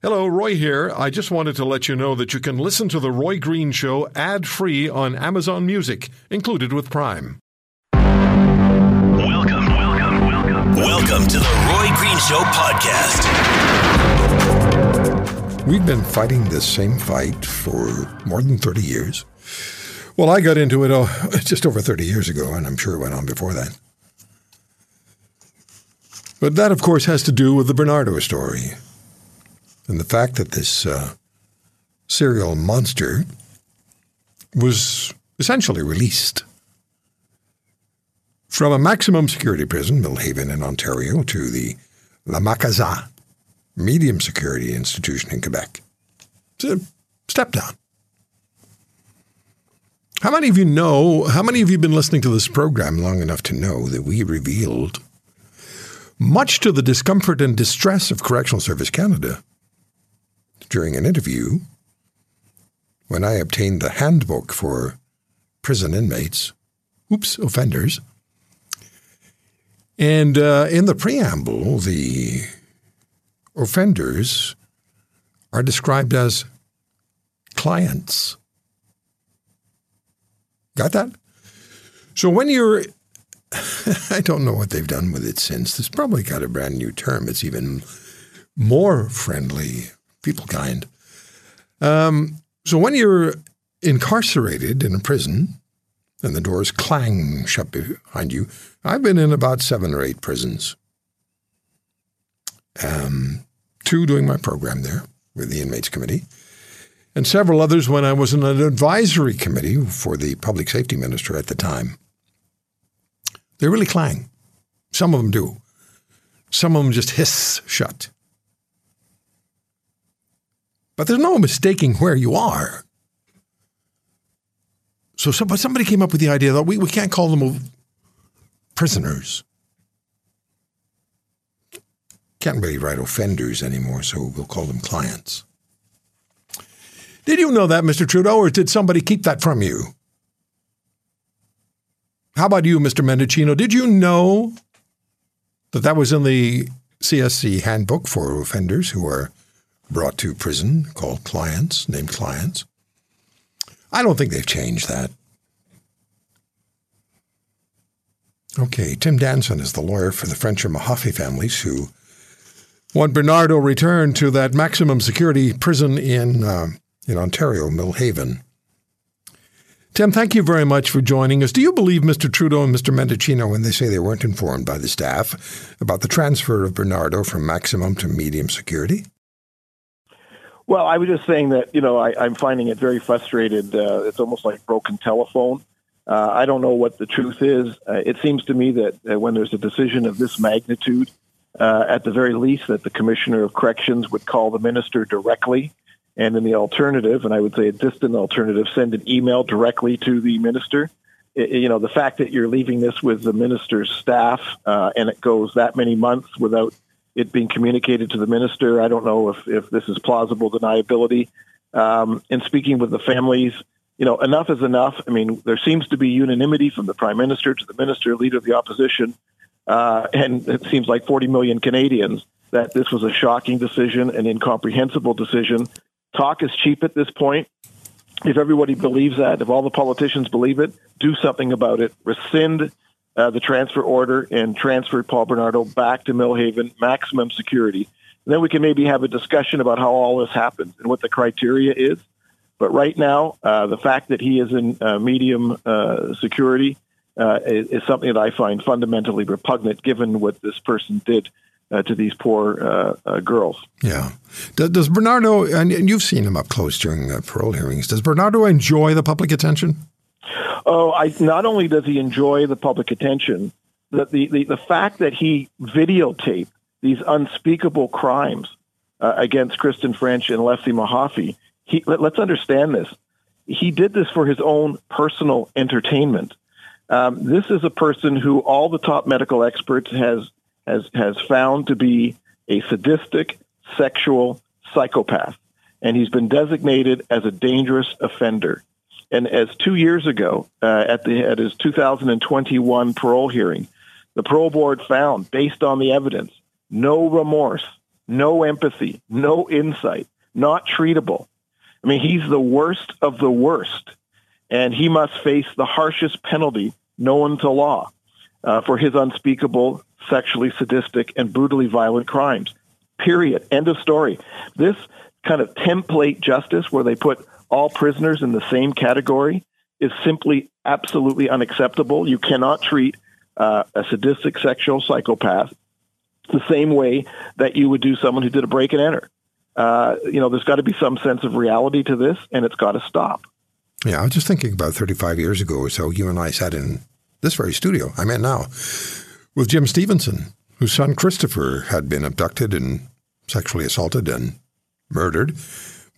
Hello, Roy here. I just wanted to let you know that you can listen to The Roy Green Show ad free on Amazon Music, included with Prime. Welcome, welcome, welcome. Welcome to the Roy Green Show podcast. We've been fighting this same fight for more than 30 years. Well, I got into it oh, just over 30 years ago, and I'm sure it went on before that. But that, of course, has to do with the Bernardo story and the fact that this uh, serial monster was essentially released from a maximum security prison, Millhaven in Ontario, to the La Macaza medium security institution in Quebec. It's a step down. How many of you know, how many of you have been listening to this program long enough to know that we revealed, much to the discomfort and distress of Correctional Service Canada, during an interview when I obtained the handbook for prison inmates, oops, offenders. And uh, in the preamble, the offenders are described as clients. Got that? So when you're, I don't know what they've done with it since. It's probably got a brand new term. It's even more friendly people kind. Um, so when you're incarcerated in a prison and the doors clang shut behind you, I've been in about seven or eight prisons. Um, two doing my program there with the Inmates Committee, and several others when I was in an advisory committee for the public safety minister at the time. They really clang. Some of them do. Some of them just hiss shut. But there's no mistaking where you are. So somebody came up with the idea that we, we can't call them prisoners. Can't really write offenders anymore, so we'll call them clients. Did you know that, Mr. Trudeau, or did somebody keep that from you? How about you, Mr. Mendicino? Did you know that that was in the CSC handbook for offenders who are brought to prison called clients, named clients. I don't think they've changed that. Okay, Tim Danson is the lawyer for the French and Mahaffy families who want Bernardo returned to that maximum security prison in uh, in Ontario, Millhaven. Tim, thank you very much for joining us. Do you believe Mr. Trudeau and Mr. Mendicino when they say they weren't informed by the staff about the transfer of Bernardo from maximum to medium security? Well, I was just saying that you know I, am finding it very frustrated. Uh, it's almost like broken telephone. Uh, I don't know what the truth is. Uh, it seems to me that when there's a decision of this magnitude, uh, at the very least, that the commissioner of corrections would call the minister directly, and in the alternative, and I would say a distant alternative, send an email directly to the minister. It, you know, the fact that you're leaving this with the minister's staff uh, and it goes that many months without it being communicated to the minister. I don't know if, if this is plausible deniability. Um, and speaking with the families, you know, enough is enough. I mean, there seems to be unanimity from the prime minister to the minister, leader of the opposition, uh, and it seems like 40 million Canadians that this was a shocking decision, an incomprehensible decision. Talk is cheap at this point. If everybody believes that, if all the politicians believe it, do something about it. Rescind uh, the transfer order and transfer Paul Bernardo back to Millhaven, maximum security. And then we can maybe have a discussion about how all this happens and what the criteria is. But right now, uh, the fact that he is in uh, medium uh, security uh, is, is, something that I find fundamentally repugnant, given what this person did uh, to these poor girls. Yeah. Does, does Bernardo, and, and, you've seen him up close during parole hearings, does Bernardo enjoy the public attention? Oh, I, not only does he enjoy the public attention, the, the, the, the fact that he videotaped these unspeakable crimes uh, against Kristen French and Leslie Mahaffy, he, let, us understand this. He did this for his own personal entertainment. Um, this is a person who all the top medical experts has has has found to be a sadistic, sexual psychopath, and he's been designated as a dangerous offender. And as two years ago, uh, at the at his 2021 parole hearing, the parole board found, based on the evidence, no remorse no empathy, no insight, not treatable. I mean, he's the worst of the worst, and he must face the harshest penalty known to law uh, for his unspeakable, sexually sadistic, and brutally violent crimes. Period. End of story. This kind of template justice where they put all prisoners in the same category is simply absolutely unacceptable. You cannot treat uh, a sadistic sexual psychopath the same way that you would do someone who did a break and enter. Uh, you know, there's got to be some sense of reality to this, and it's got to stop. Yeah, I was just thinking about 35 years ago or so, you and I sat in this very studio, I'm in now, with Jim Stephenson, whose son Christopher had been abducted and sexually assaulted and murdered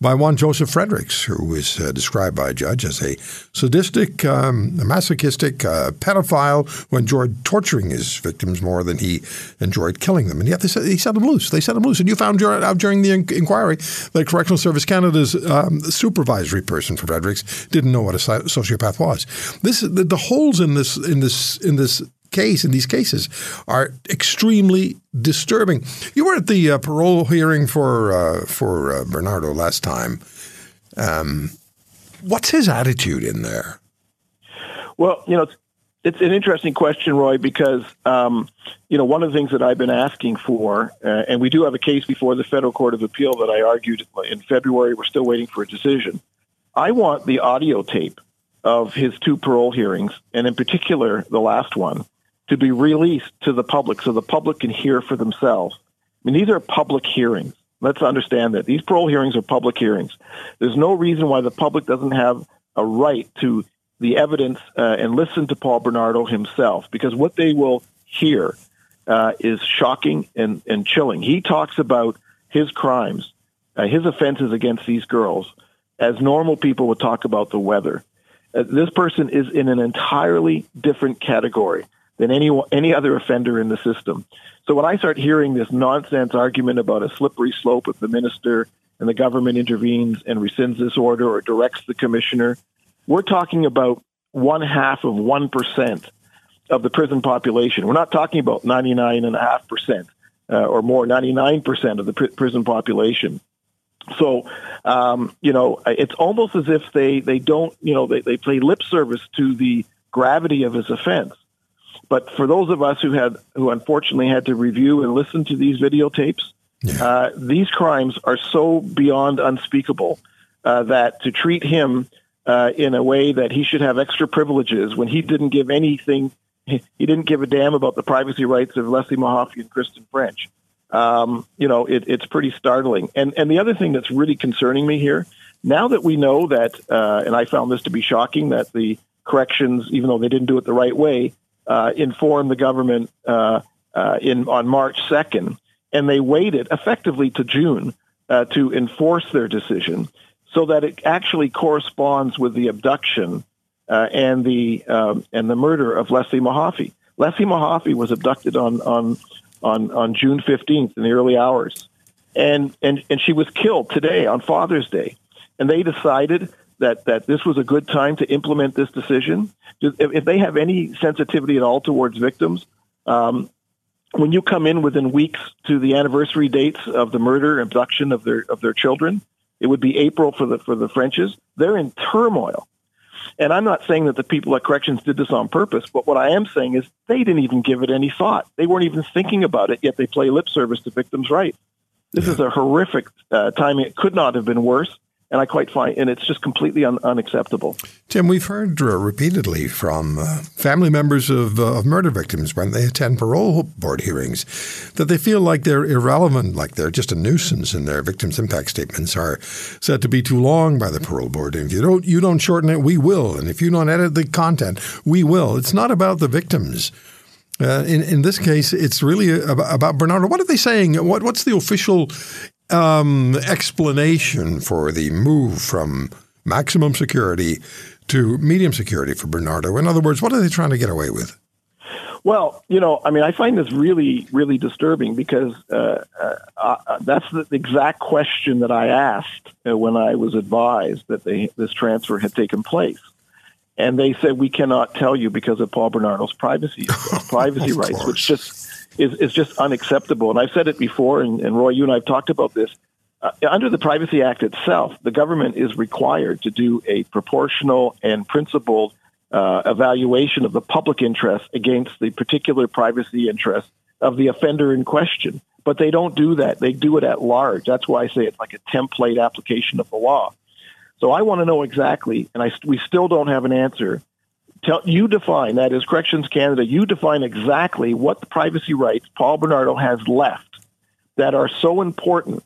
by one Joseph Fredericks, who was uh, described by a judge as a sadistic, um, a masochistic uh, pedophile who enjoyed torturing his victims more than he enjoyed killing them. And yet they set, he set them loose. They set them loose. And you found out during the inquiry that Correctional Service Canada's um, supervisory person for Fredericks didn't know what a sociopath was. This the, the holes in this in this in this case in these cases are extremely disturbing. You were at the uh, parole hearing for uh, for uh, Bernardo last time. Um, what's his attitude in there? Well, you know, it's, it's an interesting question, Roy, because um, you know one of the things that I've been asking for, uh, and we do have a case before the federal court of appeal that I argued in February. We're still waiting for a decision. I want the audio tape of his two parole hearings, and in particular the last one, to be released to the public so the public can hear for themselves. I mean, these are public hearings. Let's understand that. These parole hearings are public hearings. There's no reason why the public doesn't have a right to the evidence uh, and listen to Paul Bernardo himself because what they will hear uh, is shocking and, and chilling. He talks about his crimes, uh, his offenses against these girls, as normal people would talk about the weather. Uh, this person is in an entirely different category than any any other offender in the system. So when I start hearing this nonsense argument about a slippery slope if the minister and the government intervenes and rescinds this order or directs the commissioner, we're talking about one half of one percent of the prison population. We're not talking about ninety nine and a half percent uh, or more, ninety nine percent of the pr- prison population. So, um, you know, it's almost as if they, they don't, you know, they, they play lip service to the gravity of his offense. But for those of us who had, who unfortunately had to review and listen to these videotapes, yeah. uh, these crimes are so beyond unspeakable uh, that to treat him uh, in a way that he should have extra privileges when he didn't give anything, he, didn't give a damn about the privacy rights of Leslie Mahaffy and Kristen French. Um, you know, it, it's pretty startling. And and the other thing that's really concerning me here, now that we know that, uh, and I found this to be shocking, that the corrections, even though they didn't do it the right way, uh, informed the government uh, uh, in on March 2nd, and they waited effectively to June uh, to enforce their decision, so that it actually corresponds with the abduction uh, and the um, and the murder of Leslie Mahaffy. Leslie Mahaffy was abducted on on on on June 15th in the early hours, and and and she was killed today on Father's Day, and they decided that that this was a good time to implement this decision. If they have any sensitivity at all towards victims, um, when you come in within weeks to the anniversary dates of the murder abduction of their of their children, it would be April for the for the Frenches. They're in turmoil. And I'm not saying that the people at corrections did this on purpose, but what I am saying is they didn't even give it any thought. They weren't even thinking about it, yet they play lip service to victims' rights. This is a horrific uh, timing. It could not have been worse and I quite find, and it's just completely un- unacceptable. Tim, we've heard uh, repeatedly from uh, family members of, uh, of murder victims when they attend parole board hearings that they feel like they're irrelevant, like they're just a nuisance, and their victims' impact statements are said to be too long by the parole board. And if you don't, you don't shorten it, we will, and if you don't edit the content, we will. It's not about the victims. Uh, in in this case, it's really about, about Bernardo. What are they saying? What what's the official um, explanation for the move from maximum security to medium security for Bernardo? In other words, what are they trying to get away with? Well, you know, I mean, I find this really, really disturbing because uh, uh, uh, that's the exact question that I asked uh, when I was advised that they, this transfer had taken place. And they said, we cannot tell you because of Paul Bernardo's privacy, privacy rights, course. which just is, is just unacceptable. And I've said it before, and, and Roy, you and I have talked about this. Uh, under the Privacy Act itself, the government is required to do a proportional and principled uh, evaluation of the public interest against the particular privacy interest of the offender in question. But they don't do that. They do it at large. That's why I say it's like a template application of the law. So I want to know exactly, and I, we still don't have an answer. Tell, you define, that is Corrections Canada, you define exactly what the privacy rights Paul Bernardo has left that are so important,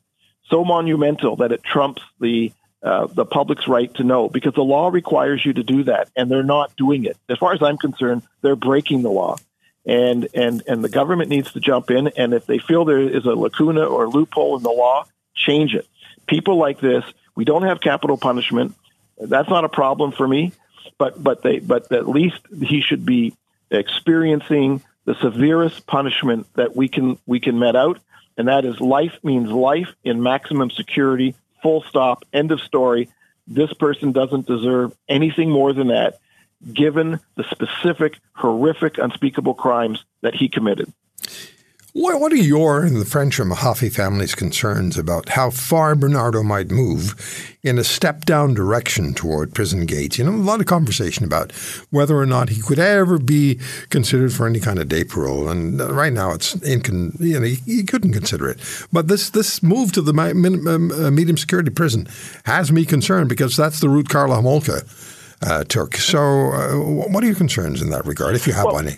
so monumental that it trumps the uh, the public's right to know because the law requires you to do that, and they're not doing it. As far as I'm concerned, they're breaking the law, and and and the government needs to jump in. And if they feel there is a lacuna or loophole in the law, change it. People like this, we don't have capital punishment. That's not a problem for me, but but they but at least he should be experiencing the severest punishment that we can we can met out, and that is life means life in maximum security full stop, end of story. This person doesn't deserve anything more than that, given the specific, horrific, unspeakable crimes that he committed. What, what are your and the French or Mahaffy family's concerns about how far Bernardo might move in a step down direction toward prison gates? You know, a lot of conversation about whether or not he could ever be considered for any kind of day parole. And uh, right now it's incon- you know, he, he couldn't consider it. But this, this move to the um, uh, medium security prison has me concerned because that's the route Karla Homolka uh, took. So, uh, what are your concerns in that regard, if you have well, any?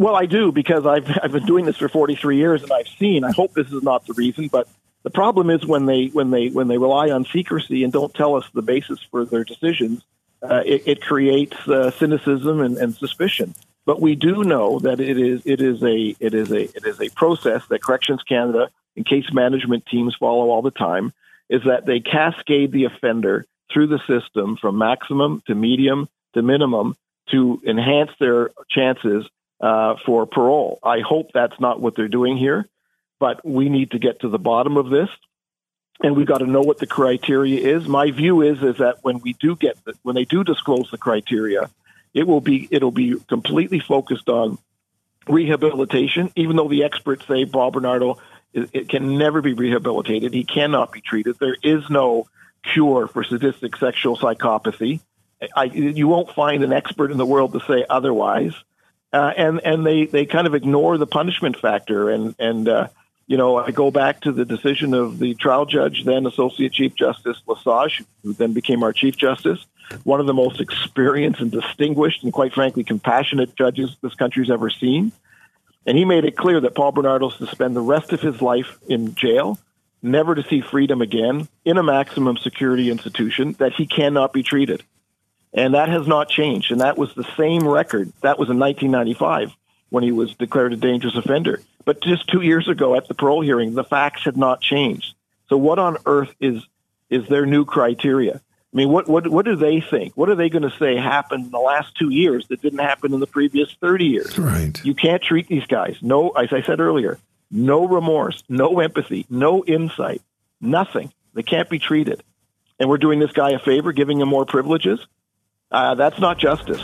Well, I do because I've I've been doing this for 43 years and I've seen. I hope this is not the reason, but the problem is when they when they when they rely on secrecy and don't tell us the basis for their decisions, uh, it, it, creates uh, cynicism and, and, suspicion. But we do know that it is it is a it is a it is a process that Corrections Canada and case management teams follow all the time. Is that they cascade the offender through the system from maximum to medium to minimum to enhance their chances uh, for parole. I hope that's not what they're doing here, but we need to get to the bottom of this, and we've got to know what the criteria is. My view is is that when we do get the, when they do disclose the criteria, it will be it'll be completely focused on rehabilitation. Even though the experts say Bob Bernardo it, it can never be rehabilitated, he cannot be treated. There is no cure for sadistic sexual psychopathy. I, you won't find an expert in the world to say otherwise uh, and and they they kind of ignore the punishment factor. And and uh, you know I go back to the decision of the trial judge then Associate Chief Justice Lesage who then became our Chief Justice. One of the most experienced and distinguished and quite frankly compassionate judges this country's ever seen. And he made it clear that Paul Bernardo is to spend the rest of his life in jail never to see freedom again in a maximum security institution that he cannot be treated and that has not changed. And that was the same record. That was in 1995 when he was declared a dangerous offender. But just two years ago at the parole hearing, the facts had not changed. So what on earth is is their new criteria? I mean, what what what do they think? What are they going to say happened in the last two years that didn't happen in the previous thirty years? Right. You can't treat these guys. No, as I said earlier, no remorse, no empathy, no insight, nothing. They can't be treated. And we're doing this guy a favor, giving him more privileges. Uh, that's not justice.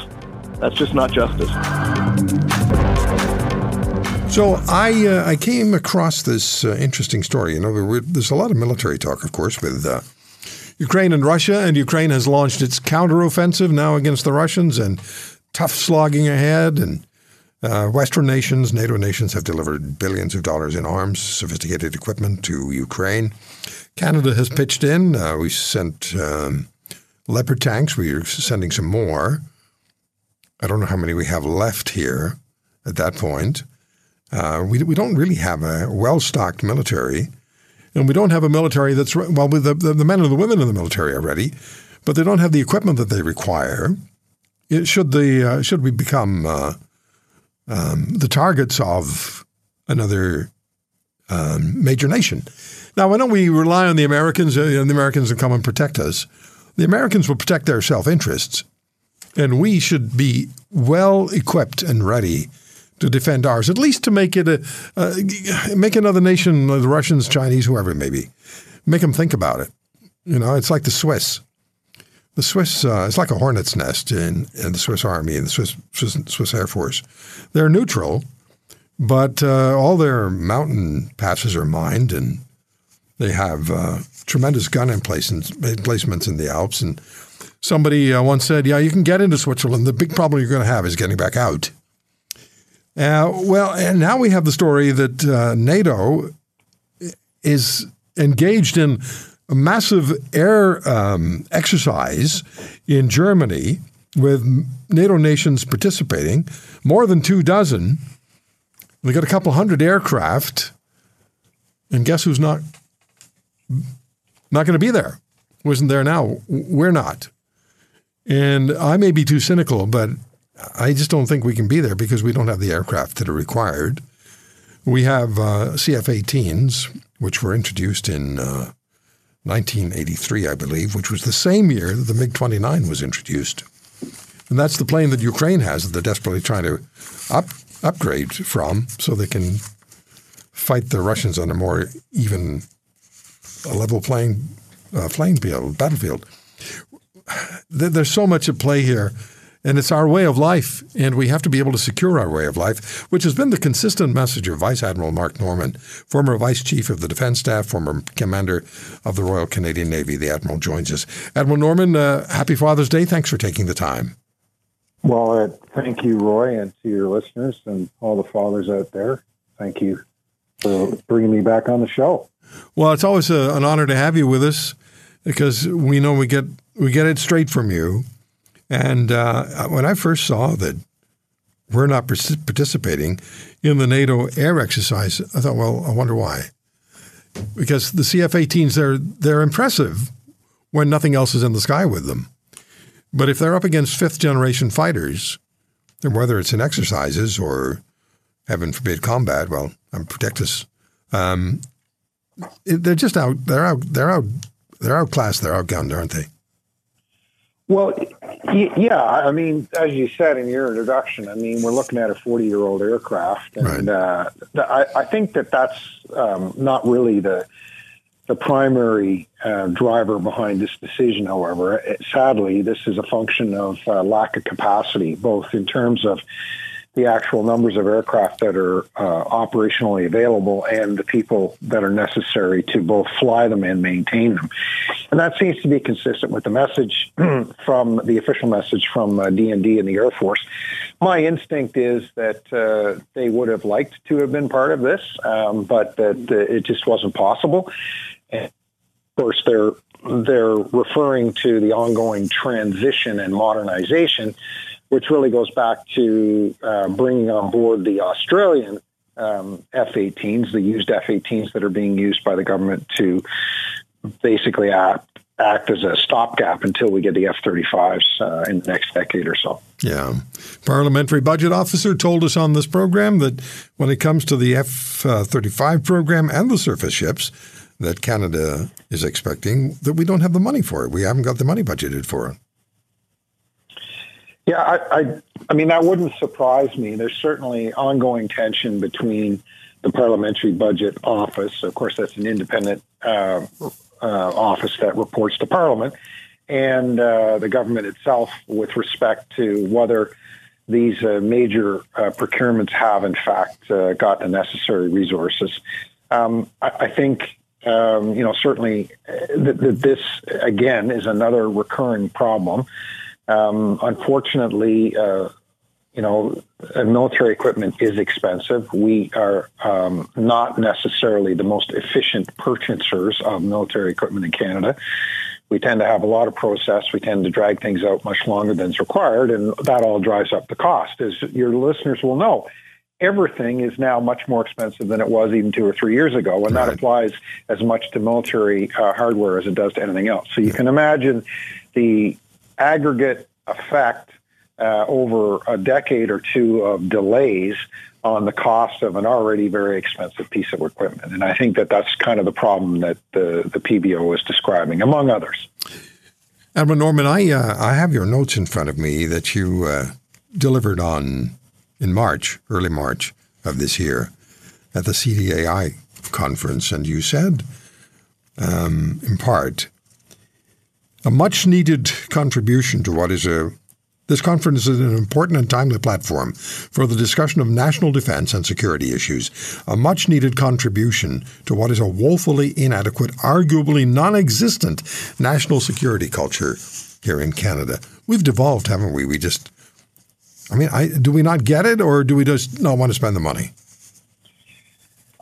That's just not justice. So I uh, I came across this uh, interesting story. You know, there's a lot of military talk, of course, with uh, Ukraine and Russia, and Ukraine has launched its counteroffensive now against the Russians, and tough slogging ahead. And uh, Western nations, NATO nations, have delivered billions of dollars in arms, sophisticated equipment to Ukraine. Canada has pitched in. Uh, we sent. Um, Leopard tanks, we are sending some more. I don't know how many we have left here at that point. Uh, we, we don't really have a well stocked military. And we don't have a military that's, well, the, the, the, men and the women in the military are ready, but they don't have the equipment that they require. It, should, the, uh, should we become uh, um, the targets of another um, major nation? Now, I know we rely on the Americans, and uh, the Americans to come and protect us. The Americans will protect their self interests, and we should be well equipped and ready to defend ours, at least to make it a uh, make another nation, the Russians, Chinese, whoever it may be, make them think about it. You know, it's like the Swiss. The Swiss, uh, it's like a hornet's nest in, in the Swiss Army and the Swiss, Swiss, Swiss Air Force. They're neutral, but uh, all their mountain passes are mined, and they have uh, tremendous gun emplacements in the Alps. And somebody uh, once said, "Yeah, you can get into Switzerland. The big problem you're going to have is getting back out." Uh, well, and now we have the story that uh, NATO is engaged in a massive air um, exercise in Germany with NATO nations participating, more than two dozen. They got a couple hundred aircraft, and guess who's not not going to be there? Wasn't there now? We're not. And I may be too cynical, but I just don't think we can be there because we don't have the aircraft that are required. We have uh, CF-18s, which were introduced in uh, 1983, I believe, which was the same year that the MiG-29 was introduced. And that's the plane that Ukraine has that they're desperately trying to up, upgrade from so they can fight the Russians on a more even, a level playing, uh, playing field, battlefield. There's so much at play here. And it's our way of life, and we have to be able to secure our way of life, which has been the consistent message of Vice Admiral Mark Norman, former Vice Chief of the Defense Staff, former Commander of the Royal Canadian Navy. The Admiral joins us. Admiral Norman, uh, happy Father's Day. Thanks for taking the time. Well, uh, thank you, Roy, and to your listeners and all the fathers out there. Thank you for bringing me back on the show. Well, it's always a, an honor to have you with us because we know we get we get it straight from you and uh, when I first saw that we're not participating in the NATO air exercise, I thought, well, I wonder why. Because the CF-18s, they're they're impressive when nothing else is in the sky with them. But if they're up against fifth generation fighters, then whether it's in exercises or heaven forbid combat, well, I'm protect us. Um, they're just out. They're out. They're out. They're outclassed. They're outgunned, aren't they? Well, yeah. I mean, as you said in your introduction, I mean, we're looking at a 40 year old aircraft. And right. uh, I, I, think that that's um, not really the, the primary uh, driver behind this decision, however. It, sadly, this is a function of uh, lack of capacity, both in terms of the actual numbers of aircraft that are uh, operationally available and the people that are necessary to both fly them and maintain them. And that seems to be consistent with the message from the official message from uh, DND and the Air Force. My instinct is that uh, they would have liked to have been part of this, um, but that uh, it just wasn't possible. And of course, they're they're referring to the ongoing transition and modernization which really goes back to uh, bringing on board the Australian um, F-18s, the used F-18s that are being used by the government to basically act, act as a stopgap until we get the F-35s uh, in the next decade or so. Yeah. Parliamentary Budget Officer told us on this program that when it comes to the F-35 program and the surface ships that Canada is expecting, that we don't have the money for it. We haven't got the money budgeted for it. Yeah, I, I, I mean that wouldn't surprise me. There's certainly ongoing tension between the Parliamentary Budget Office, of course, that's an independent uh, uh, office that reports to Parliament, and uh, the government itself with respect to whether these uh, major uh, procurements have, in fact, uh, got the necessary resources. Um, I, I, think. Um, you know, certainly, that th- this again is another recurring problem. Um, unfortunately, uh, you know, uh, military equipment is expensive. We are um, not necessarily the most efficient purchasers of military equipment in Canada. We tend to have a lot of process. We tend to drag things out much longer than is required, and that all drives up the cost. As your listeners will know, everything is now much more expensive than it was even two or three years ago, and right. that applies as much to military uh, hardware as it does to anything else. So you can imagine the aggregate effect uh, over a decade or two of delays on the cost of an already very expensive piece of equipment. And I think that that's kind of the problem that the, the PBO is describing, among others. Admiral Norman, I, uh, I have your notes in front of me that you uh, delivered on in March, early March of this year, at the CDAI conference, and you said, um, in part, a much needed contribution to what is a This conference is an important and timely platform for the discussion of national defense and security issues, a much needed contribution to what is a woefully inadequate, arguably non existent national security culture here in Canada. We've devolved, haven't we? We just, I mean, I, do we not get it or do we just not want to spend the money?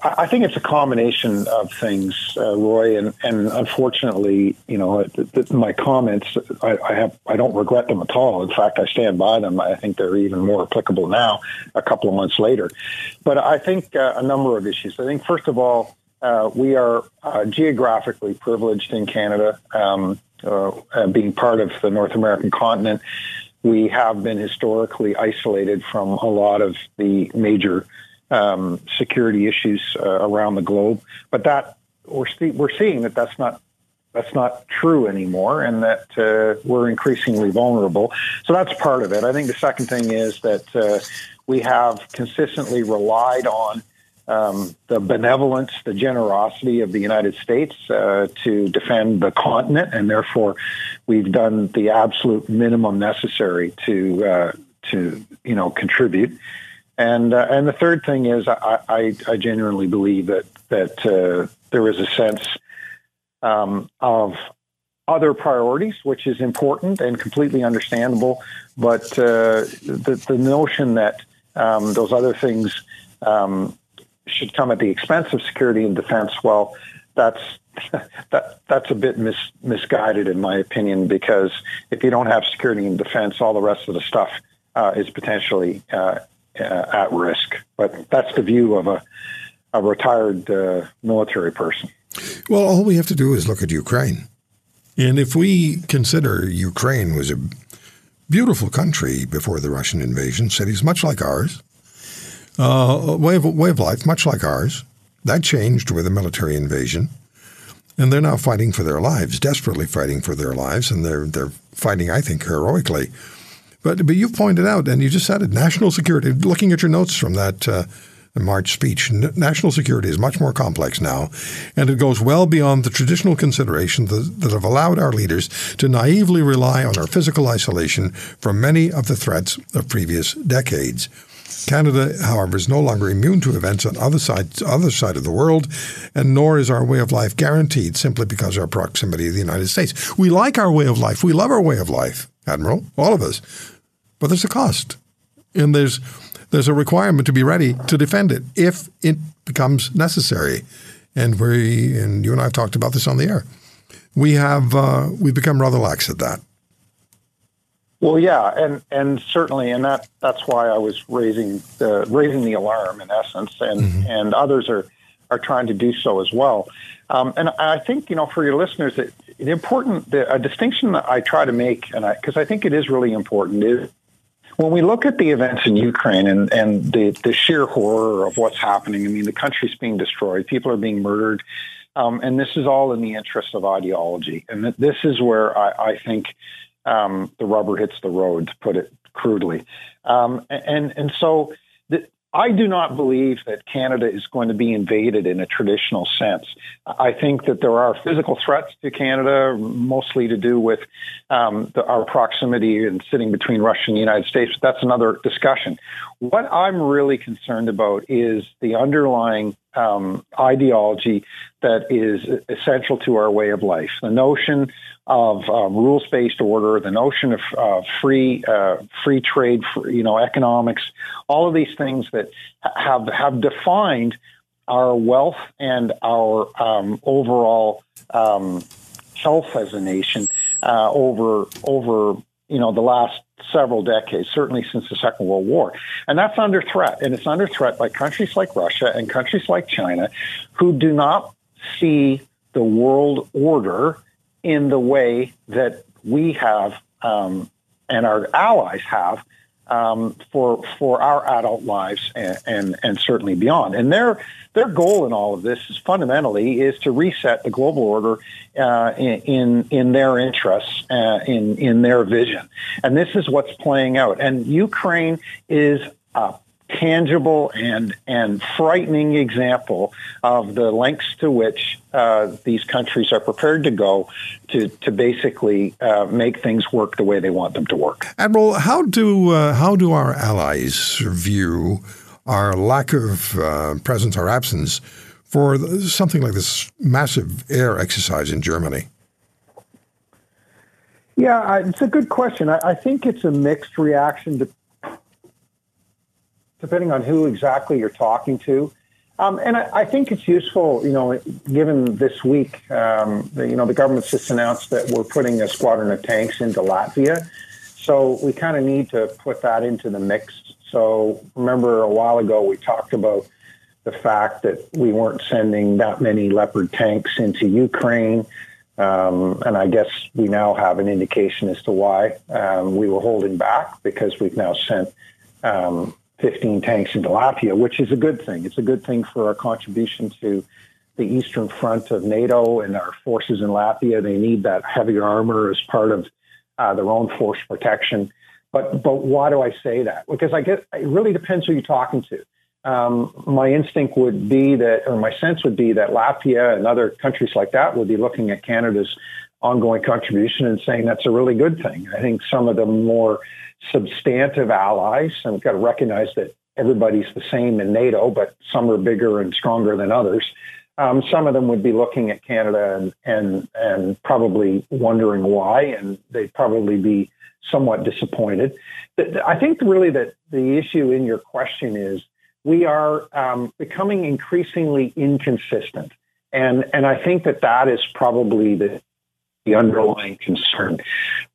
I think it's a combination of things, uh, Roy, and, and unfortunately, you know, th- th- my comments, I, I, have, I don't regret them at all. In fact, I stand by them. I think they're even more applicable now, a couple of months later. But I think uh, a number of issues. I think first of all, uh, we are uh, geographically privileged in Canada, um, uh, being part of the North American continent. We have been historically isolated from a lot of the major um, security issues uh, around the globe. But that we're we're seeing that that's not that's not true anymore, and that uh, we're increasingly vulnerable. So that's part of it. I think the second thing is that uh, we have consistently relied on. Um, the benevolence, the generosity of the United States uh, to defend the continent, and therefore we've done the absolute minimum necessary to uh, to you know contribute. And uh, and the third thing is, I, I, I genuinely believe that that uh, there is a sense um, of other priorities, which is important and completely understandable. But uh, the the notion that um, those other things um, should come at the expense of security and defense, well, that's that that's a bit mis, misguided in my opinion. Because if you don't have security and defense, all the rest of the stuff uh, is potentially uh, uh, at risk. But that's the view of a, a retired uh, military person. Well, all we have to do is look at Ukraine. And if we consider Ukraine was a beautiful country before the Russian invasion, cities much like ours, uh, way, of, way of life much like ours, that changed with a military invasion. And they're now fighting for their lives, desperately fighting for their lives, and they're they're fighting, I think, heroically. But but you've pointed out, and you just said it, national security. Looking at your notes from that uh, March speech, national security is much more complex now, and it goes well beyond the traditional considerations that, that have allowed our leaders to naively rely on our physical isolation from many of the threats of previous decades. Canada, however, is no longer immune to events on other sides, other side of the world, and nor is our way of life guaranteed simply because of our proximity to the United States. We like our way of life. We love our way of life, Admiral, all of us but there's a cost, and there's there's a requirement to be ready to defend it if it becomes necessary. And we and you and I have talked about this on the air. We have uh, we've become rather lax at that. Well, yeah, and and certainly, and that that's why I was raising the raising the alarm in essence, and mm-hmm. and others are are trying to do so as well. Um, and I think you know for your listeners, that the important the, a distinction that I try to make, and because I, I think it is really important, is when we look at the events in Ukraine and, and the, the sheer horror of what's happening, I mean, the country's being destroyed, people are being murdered, um, and this is all in the interest of ideology. And th- this is where I, I think um, the rubber hits the road, to put it crudely. Um, and and so I do not believe that Canada is going to be invaded in a traditional sense. I think that there are physical threats to Canada, mostly to do with um, the, our proximity and sitting between Russia and the United States. That's another discussion. What I'm really concerned about is the underlying um, ideology that is essential to our way of life. The notion of um, rules-based order, the notion of uh, free uh, free trade, you know, economics, all of these things that have have defined our wealth and our um, overall um, health as a nation uh, over over you know the last several decades, certainly since the Second World War, and that's under threat. And it's under threat by countries like Russia and countries like China, who do not see the world order in the way that we have um, and our allies have um, for for our adult lives and, and, and certainly beyond. And their their goal in all of this is fundamentally is to reset the global order uh, in in their interests, uh, in in their vision. And this is what's playing out. And Ukraine is a tangible and and frightening example of the lengths to which uh, these countries are prepared to go to to basically uh, make things work the way they want them to work. Admiral, how do uh, how do our allies view our lack of uh, presence or absence for something like this massive air exercise in Germany? Yeah, it's a good question. I, I think it's a mixed reaction to, depending on who exactly you're talking to. Um, and I, I, think it's useful, you know, given this week, um, the, you know, the government's just announced that we're putting a squadron of tanks into Latvia. So we kind of need to put that into the mix. So remember a while ago we talked about the fact that we weren't sending that many Leopard tanks into Ukraine. Um, and I guess we now have an indication as to why um, we were holding back because we've now sent um, 15 tanks into Latvia, which is a good thing. It's a good thing for our contribution to the eastern front of NATO and our forces in Latvia. They need that heavier armor as part of uh, their own force protection. But but why do I say that? Because I guess it really depends who you're talking to um, my instinct would be that, or my sense would be that Latvia and other countries like that would be looking at Canada's ongoing contribution and saying that's a really good thing. I think some of the more substantive allies, and we've got to recognize that everybody's the same in NATO, but some are bigger and stronger than others. Um, some of them would be looking at Canada and, and and probably wondering why, and they'd probably be somewhat disappointed. I think really that the issue in your question is we are um, becoming increasingly inconsistent. And, and I think that that is probably the, the underlying concern.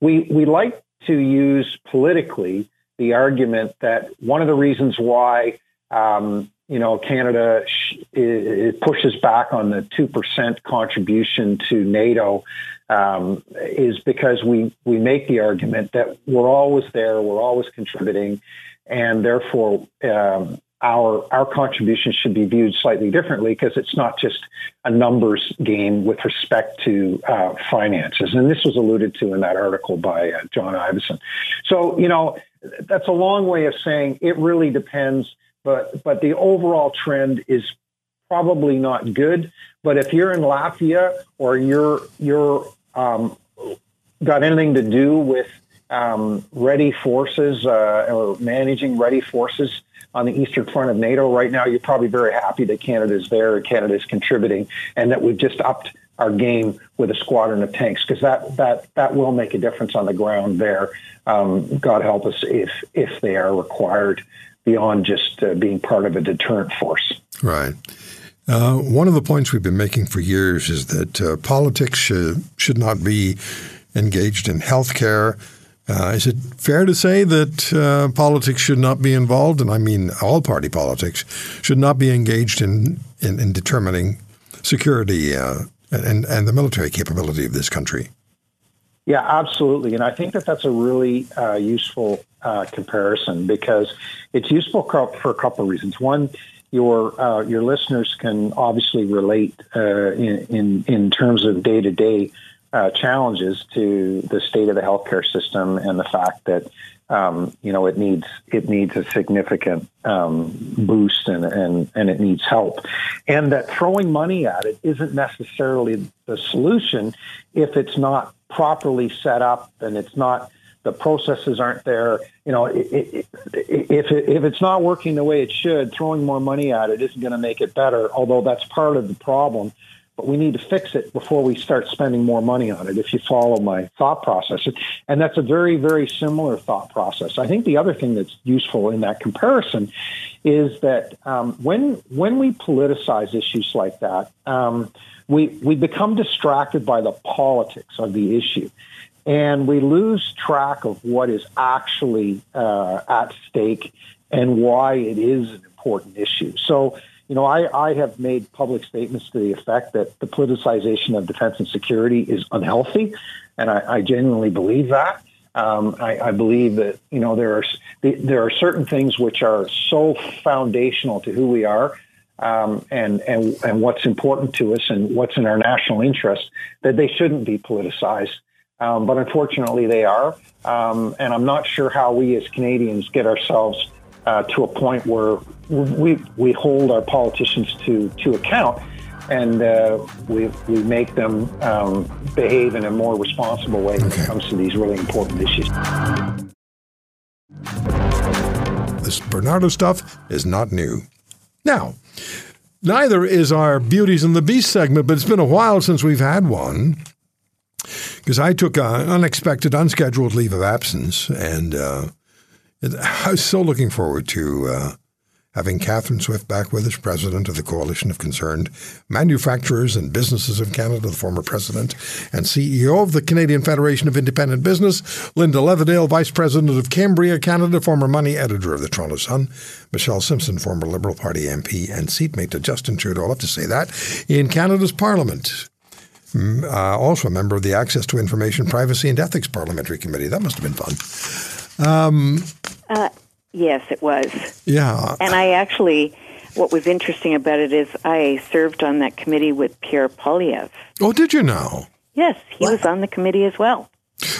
We, we like to use politically the argument that one of the reasons why um, you know Canada sh- it pushes back on the two percent contribution to NATO um, is because we we make the argument that we're always there, we're always contributing, and therefore um, our our contribution should be viewed slightly differently because it's not just a numbers game with respect to uh, finances. And this was alluded to in that article by uh, John Ivison. So you know that's a long way of saying it really depends, but but the overall trend is probably not good. But if you're in Latvia or you're you're um, got anything to do with um, ready forces uh, or managing ready forces on the eastern front of NATO right now, you're probably very happy that Canada is there and Canada is contributing, and that we've just upped our game with a squadron of tanks because that that that will make a difference on the ground there. Um, God help us if if they are required beyond just uh, being part of a deterrent force. Right. Uh, one of the points we've been making for years is that uh, politics should, should not be engaged in healthcare uh, is it fair to say that uh, politics should not be involved, and I mean all party politics, should not be engaged in, in, in determining security uh, and, and the military capability of this country? Yeah, absolutely. And I think that that's a really uh, useful uh, comparison because it's useful for a couple of reasons. One, your uh, your listeners can obviously relate in, in in terms of day to day uh, challenges to the state of the healthcare system and the fact that um, you know it needs it needs a significant um, boost and, and and it needs help, and that throwing money at it isn't necessarily the solution if it's not properly set up and it's not the processes aren't there. You know, it, it, if it, if it's not working the way it should, throwing more money at it isn't going to make it better. Although that's part of the problem but we need to fix it before we start spending more money on it, if you follow my thought process. And that's a very, very similar thought process. I think the other thing that's useful in that comparison is that um, when, when we politicize issues like that, um, we, we become distracted by the politics of the issue. And we lose track of what is actually uh, at stake and why it is an important issue. So, you know, I, I have made public statements to the effect that the politicization of defense and security is unhealthy, and I, I genuinely believe that. Um, I, I, believe that you know there are there are certain things which are so foundational to who we are, um, and and and what's important to us and what's in our national interest that they shouldn't be politicized. Um, but unfortunately, they are, um, and I'm not sure how we as Canadians get ourselves uh, to a point where we we hold our politicians to to account, and uh, we we make them um, behave in a more responsible way when it comes to these really important issues. This Bernardo stuff is not new. Now, neither is our Beauties and the Beast segment, but it's been a while since we've had one because I took an unexpected, unscheduled leave of absence, and uh, I was so looking forward to uh, having Catherine Swift back with us, president of the Coalition of Concerned Manufacturers and Businesses of Canada, the former president and CEO of the Canadian Federation of Independent Business, Linda Leatherdale, vice president of Cambria Canada, former money editor of the Toronto Sun, Michelle Simson, former Liberal Party MP and seatmate to Justin Trudeau, I love to say that, in Canada's Parliament. Uh, also a member of the Access to Information, Privacy and Ethics Parliamentary Committee. That must have been fun. Um, uh, yes, it was. Yeah. And I actually, what was interesting about it is I served on that committee with Pierre Poilievre. Oh, did you know? Yes, he was on the committee as well.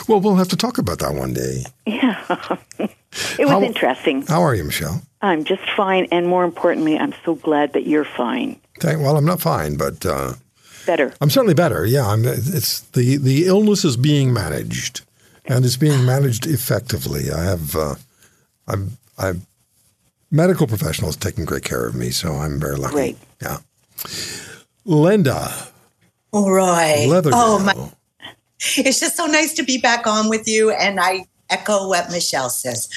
Well, we'll have to talk about that one day. Yeah. it was how, interesting. How are you, Michelle? I'm just fine. And more importantly, I'm so glad that you're fine. Thank, well, I'm not fine, but. Uh, better. I'm certainly better. Yeah, I'm, it's the the illness is being managed, and it's being managed effectively. I have, uh, I'm, I'm medical professionals taking great care of me, so I'm very lucky. Great. Yeah. Linda. All right. Leatherdale. Oh my! It's just so nice to be back on with you, and I echo what Michelle says.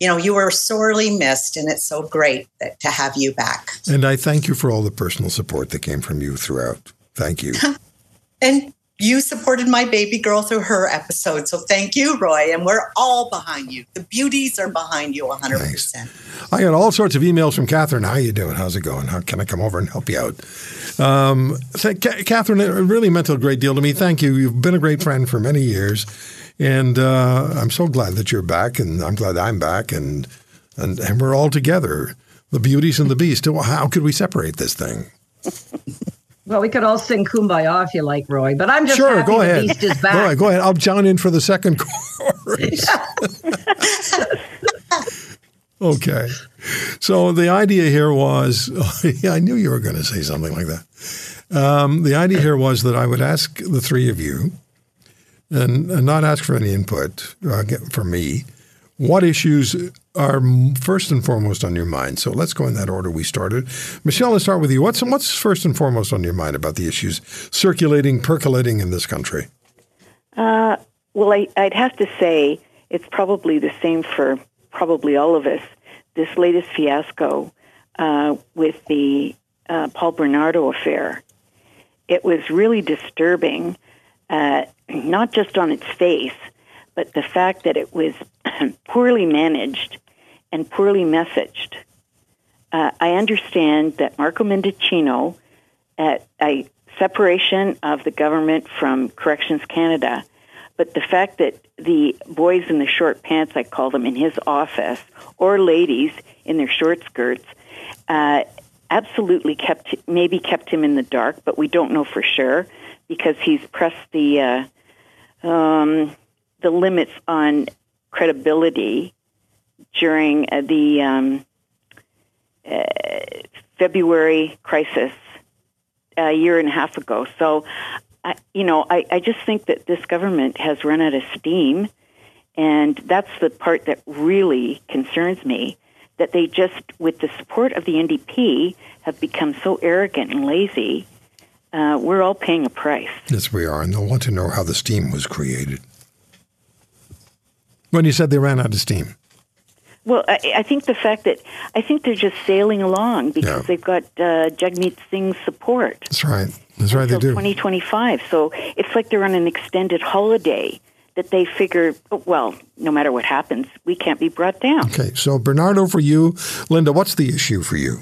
You know, you were sorely missed, and it's so great that, to have you back. And I thank you for all the personal support that came from you throughout. Thank you. and you supported my baby girl through her episode. So thank you, Roy. And we're all behind you. The beauties are behind you 100%. Thanks. I got all sorts of emails from Catherine. How you doing? How's it going? How can I come over and help you out? Um, Catherine, it really meant a great deal to me. Thank you. You've been a great friend for many years. And uh, I'm so glad that you're back, and I'm glad I'm back, and, and, and we're all together. The beauties and the beast. How could we separate this thing? Well, we could all sing "Kumbaya" if you like, Roy. But I'm just sure. Go the ahead. Beast is back. Go ahead. Go ahead. I'll join in for the second chorus. okay. So the idea here was, I knew you were going to say something like that. Um, the idea here was that I would ask the three of you, and, and not ask for any input uh, from me, what issues are first and foremost on your mind? So let's go in that order we started. Michelle, let's start with you. What's what's first and foremost on your mind about the issues circulating, percolating in this country? Uh, well, I, I'd have to say it's probably the same for probably all of us. This latest fiasco uh, with the uh, Paul Bernardo affair, it was really disturbing, uh, not just on its face, but the fact that it was poorly managed and poorly messaged. Uh, I understand that Marco Mendicino, at a separation of the government from Corrections Canada, but the fact that the boys in the short pants, I call them, in his office, or ladies in their short skirts, uh, absolutely kept maybe kept him in the dark, but we don't know for sure because he's pressed the uh, um, the limits on credibility during uh, the um, uh, February crisis a year and a half ago. So, I, you know, I, I just think that this government has run out of steam, and that's the part that really concerns me. That they just, with the support of the NDP, have become so arrogant and lazy. Uh, we're all paying a price. Yes, we are, and they'll want to know how the steam was created. When you said they ran out of steam. Well, I, I, think the fact that I think they're just sailing along because Yeah. they've got uh, Jagmeet Singh's support That's right. That's right. They until do. 2025. So it's like they're on an extended holiday that they figure, oh, well, no matter what happens, we can't be brought down. Okay, so Bernardo, for you, Linda, what's the issue for you?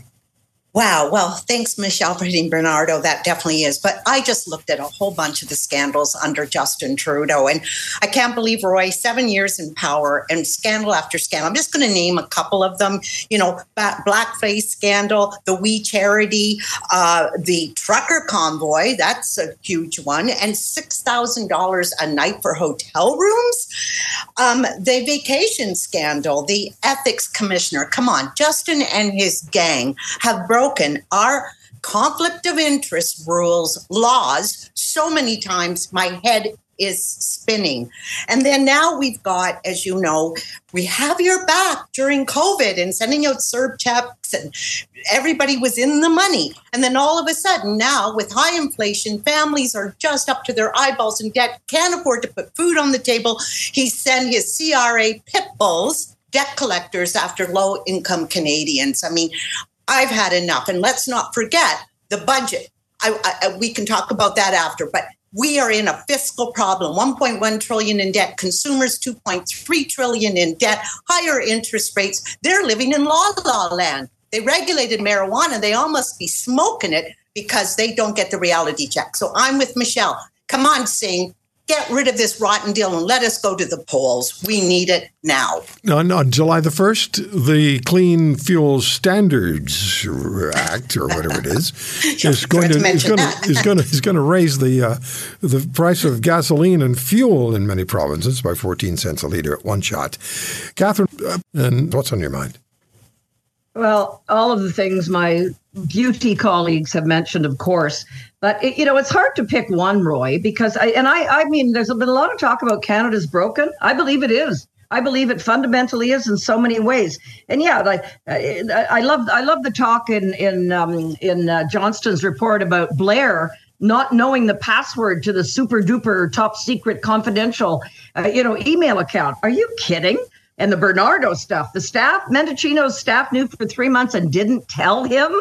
Wow. Well, thanks, Michelle, for hitting Bernardo. That definitely is. But I just looked at a whole bunch of the scandals under Justin Trudeau. And I can't believe, Roy, seven years in power and scandal after scandal. I'm just going to name a couple of them. You know, blackface scandal, the We Charity, uh, the trucker convoy. That's a huge one. And $6,000 a night for hotel rooms. Um, the vacation scandal, the ethics commissioner. Come on, Justin and his gang have broken broken our conflict of interest rules, laws so many times my head is spinning. And then now we've got, as you know, we have your back during COVID and sending out CERB checks and everybody was in the money. And then all of a sudden now with high inflation, families are just up to their eyeballs in debt, can't afford to put food on the table. He sent his CRA pit bulls debt collectors after low income Canadians. I mean, I've had enough. And let's not forget the budget. I, I, we can talk about that after, but we are in a fiscal problem. 1.1 trillion in debt consumers 2.3 trillion in debt higher interest rates. They're living in la la land. They regulated marijuana. They all must be smoking it because they don't get the reality check. So i'm with michelle. Come on Singh get rid of this rotten deal and let us go to the polls. We need it now. On, on July the 1st, the Clean Fuel Standards Act, or whatever it is, is going to, is going to, is going to, is going to raise the, uh, the price of gasoline and fuel in many provinces by 14 cents a litre at one shot. Catherine, uh, and what's on your mind? Well, all of the things my beauty colleagues have mentioned, of course. But it, you know, it's hard to pick one, Roy, because I and I I mean, there's been a lot of talk about Canada's broken. I believe it is. I believe it fundamentally is in so many ways. And yeah, like I, love I love the talk in in um, in uh, Johnston's report about Blair not knowing the password to the super duper top secret confidential uh, you know email account. Are you kidding? And the Bernardo stuff, the staff, Mendicino's staff knew for three months and didn't tell him.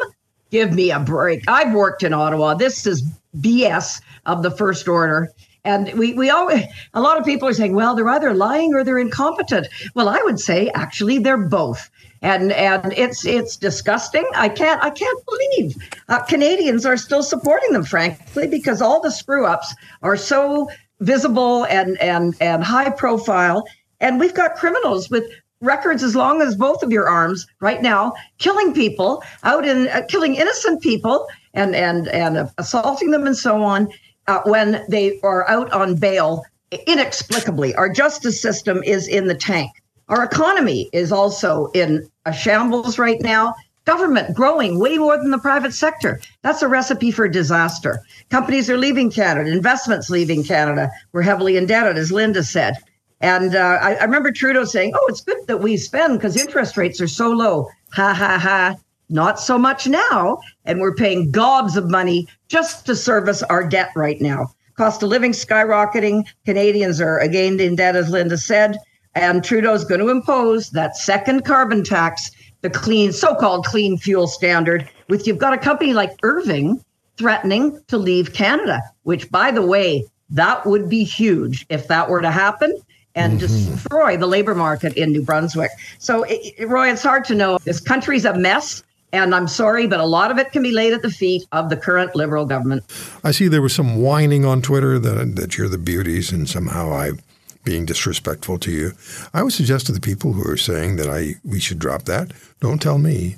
Give me a break. I've worked in Ottawa. This is BS of the first order. And we, we always, a lot of people are saying, well, they're either lying or they're incompetent. Well, I would say actually they're both. And, and it's, it's disgusting. I can't, I can't believe uh, Canadians are still supporting them, frankly, because all the screw ups are so visible and, and, and high profile. And we've got criminals with records as long as both of your arms right now, killing people out in uh, killing innocent people and and and assaulting them and so on uh, when they are out on bail inexplicably. Our justice system is in the tank. Our economy is also in a shambles right now. Government growing way more than the private sector. That's a recipe for disaster. Companies are leaving Canada, investments leaving Canada. We're heavily indebted, as Linda said. And uh, I, I, remember Trudeau saying, "Oh, it's good that we spend because interest rates are so low." Ha ha ha! Not so much now, and we're paying gobs of money just to service our debt right now. Cost of living skyrocketing. Canadians are again in debt, as Linda said, and Trudeau's going to impose that second carbon tax, the clean, so-called clean fuel standard. With you've got a company like Irving threatening to leave Canada, which, by the way, that would be huge if that were to happen and mm-hmm. destroy the labor market in New Brunswick. So, it, Roy, it's hard to know. This country's a mess. And I'm sorry, but a lot of it can be laid at the feet of the current Liberal government. I see there was some whining on Twitter that, that you're the beauties and somehow I'm being disrespectful to you. I would suggest to the people who are saying that I we should drop that, don't tell me,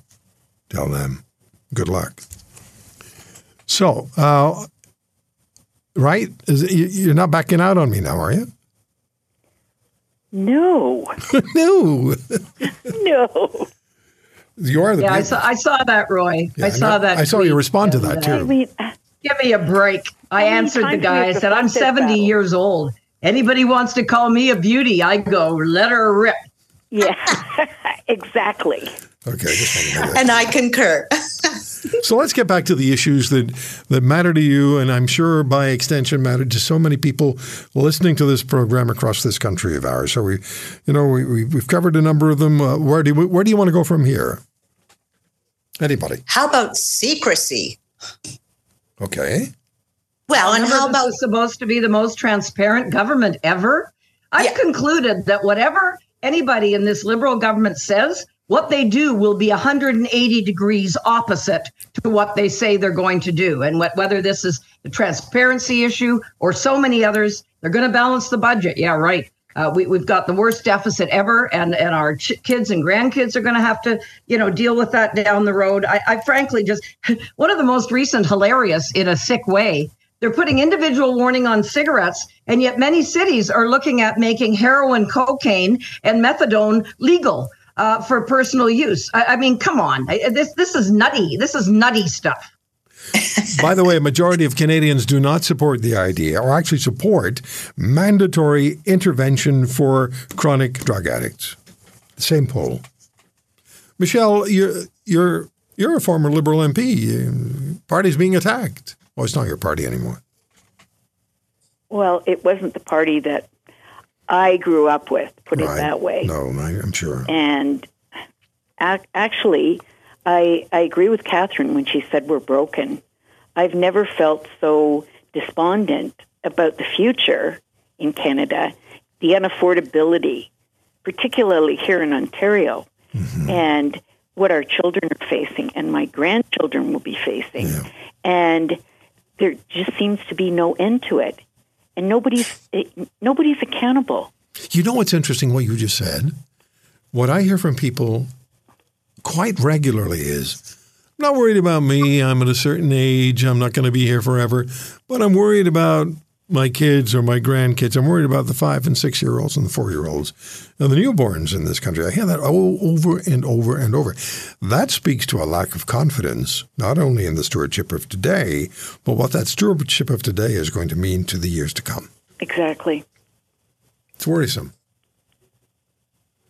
tell them. Good luck. So, uh, right? Is, you're not backing out on me now, are you? No. no. no. You are the. Yeah, I saw, I saw that, Roy. Yeah, I, saw that. I saw tweet. you respond to that too. I mean, uh, Give me a break. I answered the guy. I said, "I'm 70 battle? years old. Anybody wants to call me a beauty, I go let her rip." Yeah, exactly. Okay, and I concur. so let's get back to the issues that that matter to you, and I'm sure by extension matter to so many people listening to this program across this country of ours. So we, you know, we, we have covered a number of them. Uh, where do you, where do you want to go from here? Anybody? How about secrecy? Okay. Well, and how about supposed to be the most transparent government ever? I've yeah. concluded that whatever anybody in this liberal government says what they do will be 180 degrees opposite to what they say they're going to do. And wh- whether this is the transparency issue or so many others, they're going to balance the budget. Yeah, right. Uh, we, we've got the worst deficit ever, and, and our ch- kids and grandkids are going to have to, you know, deal with that down the road. I, I frankly just one of the most recent hilarious in a sick way. They're putting individual warning on cigarettes, and yet many cities are looking at making heroin, cocaine, and methadone legal uh, for personal use. I, I mean, come on, I, this this is nutty. This is nutty stuff. By the way, a majority of Canadians do not support the idea or actually support mandatory intervention for chronic drug addicts. Same poll. Michelle, you're, you're, you're a former Liberal MP. Party's being attacked. Well, it's not your party anymore. Well, it wasn't the party that I grew up with, put Right. it that way. No, I'm sure. And ac- actually, I, I agree with Catherine when she said we're broken. I've never felt so despondent about the future in Canada, the unaffordability, particularly here in Ontario, mm-hmm. and what our children are facing and my grandchildren will be facing. And there just seems to be no end to it. And nobody's eh, nobody's accountable. You know what's interesting, what you just said? What I hear from people quite regularly is I'm not worried about me. I'm at a certain age. I'm not going to be here forever. But I'm worried about my kids or my grandkids. I'm worried about the five and six year olds and the four year olds and the newborns in this country. I hear that o- over and over and over. That speaks to a lack of confidence, not only in the stewardship of today, but what that stewardship of today is going to mean to the years to come. Exactly. It's worrisome.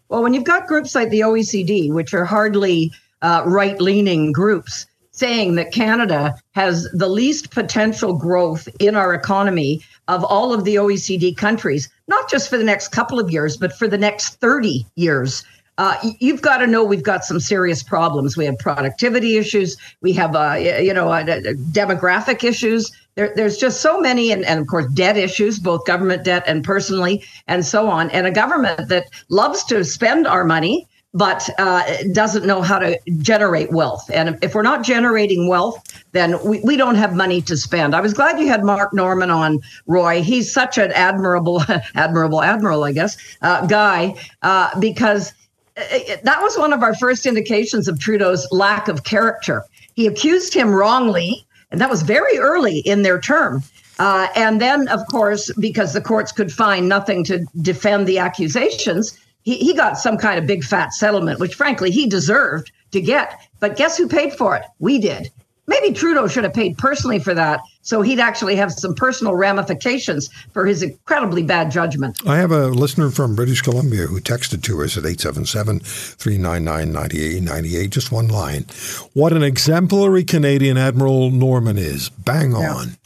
Well, when you've got groups like the OECD, which are hardly uh, right leaning groups, saying that Canada has the least potential growth in our economy of all of the OECD countries, not just for the next couple of years, but for the next 30 years. Uh, you've got to know we've got some serious problems. We have productivity issues. We have, uh, you know, uh, demographic issues. There, there's just so many, and, and of course, debt issues, both government debt and personally, and so on. And a government that loves to spend our money, but uh, doesn't know how to generate wealth. And if we're not generating wealth, then we, we don't have money to spend. I was glad you had Mark Norman on, Roy. He's such an admirable, admirable admiral, I guess, uh, guy, uh, because uh, that was one of our first indications of Trudeau's lack of character. He accused him wrongly, and that was very early in their term. Uh, and then, of course, because the courts could find nothing to defend the accusations, he, he got some kind of big fat settlement, which frankly he deserved to get. But guess who paid for it? We did. Maybe Trudeau should have paid personally for that, so he'd actually have some personal ramifications for his incredibly bad judgment. I have a listener from British Columbia who texted to us at 877 399 9898, just one line. What an exemplary Canadian Admiral Norman is. Bang on.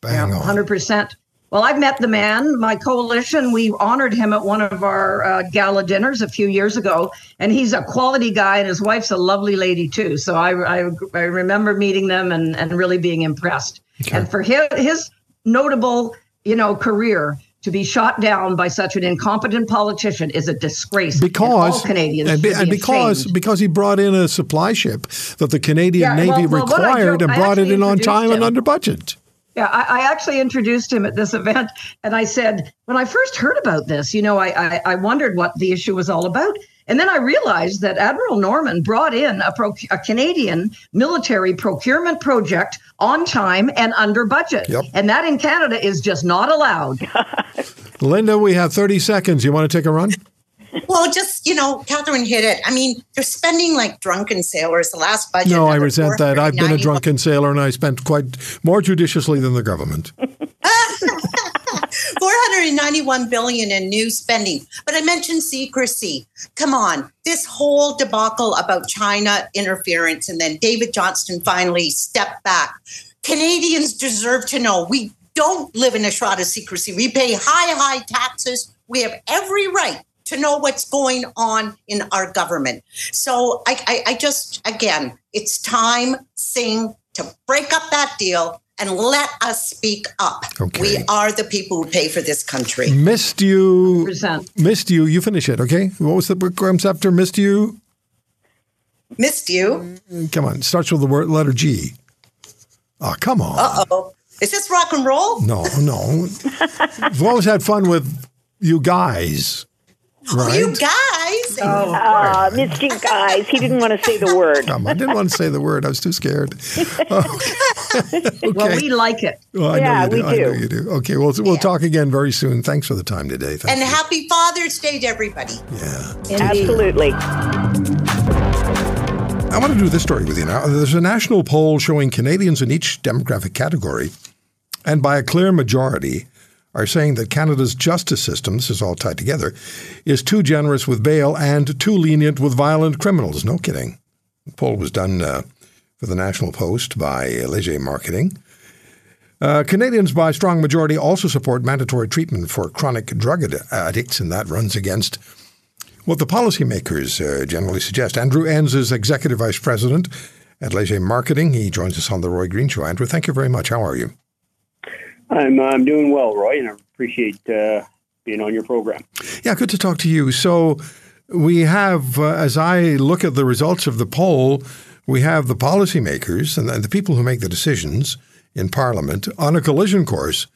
Bang on. 100%. Well, I've met the man. My coalition, we honored him at one of our uh, gala dinners a few years ago, and he's a quality guy, and his wife's a lovely lady too. So I, I, I remember meeting them and, and really being impressed. And for his, his notable, you know, career to be shot down by such an incompetent politician is a disgrace. And all Because Canadians and, be- and be because ashamed. because he brought in a supply ship that the Canadian Yeah, Navy well, I required joke- and brought it in on time and under budget. Yeah, I, I actually introduced him at this event, and I said when I first heard about this, you know, I, I, I wondered what the issue was all about, and then I realized that Admiral Norman brought in a, pro, a Canadian military procurement project on time and under budget, Yep. and that in Canada is just not allowed. Linda, we have 30 seconds. You want to take a run? Well, just, you know, Catherine hit it. I mean, they're spending like drunken sailors. The last budget. No, I resent that. I've been a drunken sailor and I spent quite more judiciously than the government. 491 billion in new spending. But I mentioned secrecy. Come on. This whole debacle about China interference and then David Johnston finally stepped back. Canadians deserve to know we don't live in a shroud of secrecy. We pay high, high taxes. We have every right to know what's going on in our government. So I, I, I just, again, it's time, Singh, to break up that deal and let us speak up. Okay. We are the people who pay for this country. Missed you. Percent. Missed you. You finish it, okay? What was the comes after missed you? Missed you. Come on, starts with the word letter G. Oh, come on. Uh oh. Is this rock and roll? No, no. We've always had fun with you guys. Right? You guys. Oh, ah, missed you guys. He didn't want to say the word. Come, I didn't want to say the word. I was too scared. Oh. well, we like it. Well, I Yeah, know you do. we I know do. you do. Okay, well, we'll Yeah. talk again very soon. Thanks for the time today. Thank And you. happy Father's Day to everybody. yeah. Indeed. Absolutely. I want to do this story with you now. There's a national poll showing Canadians in each demographic category, and by a clear majority, are saying that Canada's justice system, this is all tied together, is too generous with bail and too lenient with violent criminals. No kidding. The poll was done uh, for the National Post by Leger Marketing. Uh, Canadians, by strong majority, also support mandatory treatment for chronic drug ad- addicts, and that runs against what the policymakers uh, generally suggest. Andrew Enns is Executive Vice President at Leger Marketing. He joins us on the Roy Green Show. Andrew, thank you very much. How are you? I'm I'm doing well, Roy, and I appreciate uh, being on your program. Yeah, good to talk to you. So, we have, uh, as I look at the results of the poll, we have the policymakers and the people who make the decisions in Parliament on a collision course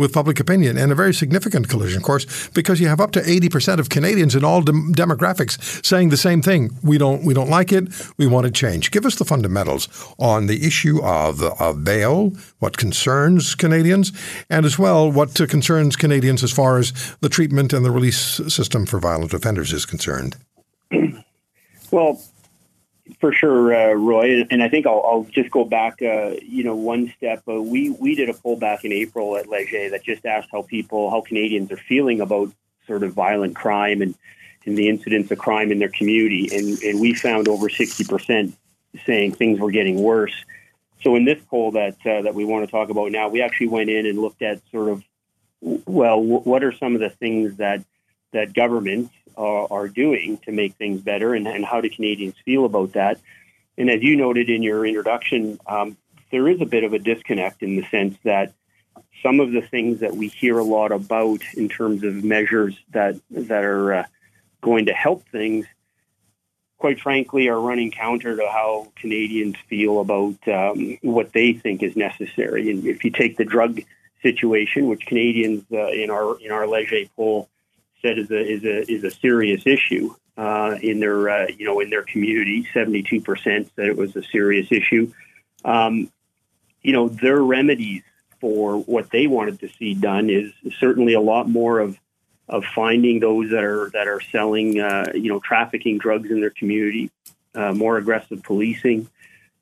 with public opinion, and a very significant collision of course because you have up to 80% of Canadians in all dem- demographics saying the same thing. We don't, we don't like it. We want to change. Give us the fundamentals on the issue of, of bail, what concerns Canadians, and as well what concerns Canadians as far as the treatment and the release system for violent offenders is concerned. Well, for sure, uh, Roy, and I think I'll, I'll just go back, uh, you know, one step. Uh, we we did a poll back in April at Leger that just asked how people, how Canadians are feeling about sort of violent crime and and the incidents of crime in their community, and and we found over sixty percent saying things were getting worse. So in this poll that uh, that we want to talk about now, we actually went in and looked at sort of, well, what are some of the things that that governments are, are doing to make things better, and, and how do Canadians feel about that? And as you noted in your introduction, um, there is a bit of a disconnect in the sense that some of the things that we hear a lot about in terms of measures that that are uh, going to help things, quite frankly, are running counter to how Canadians feel about um, what they think is necessary. And if you take the drug situation, which Canadians uh, in our in our Leger poll said is a is a is a serious issue uh, in their uh, you know in their community. Seventy two percent said it was a serious issue. Um, you know their remedies for what they wanted to see done is certainly a lot more of of finding those that are that are selling uh, you know trafficking drugs in their community, uh, more aggressive policing.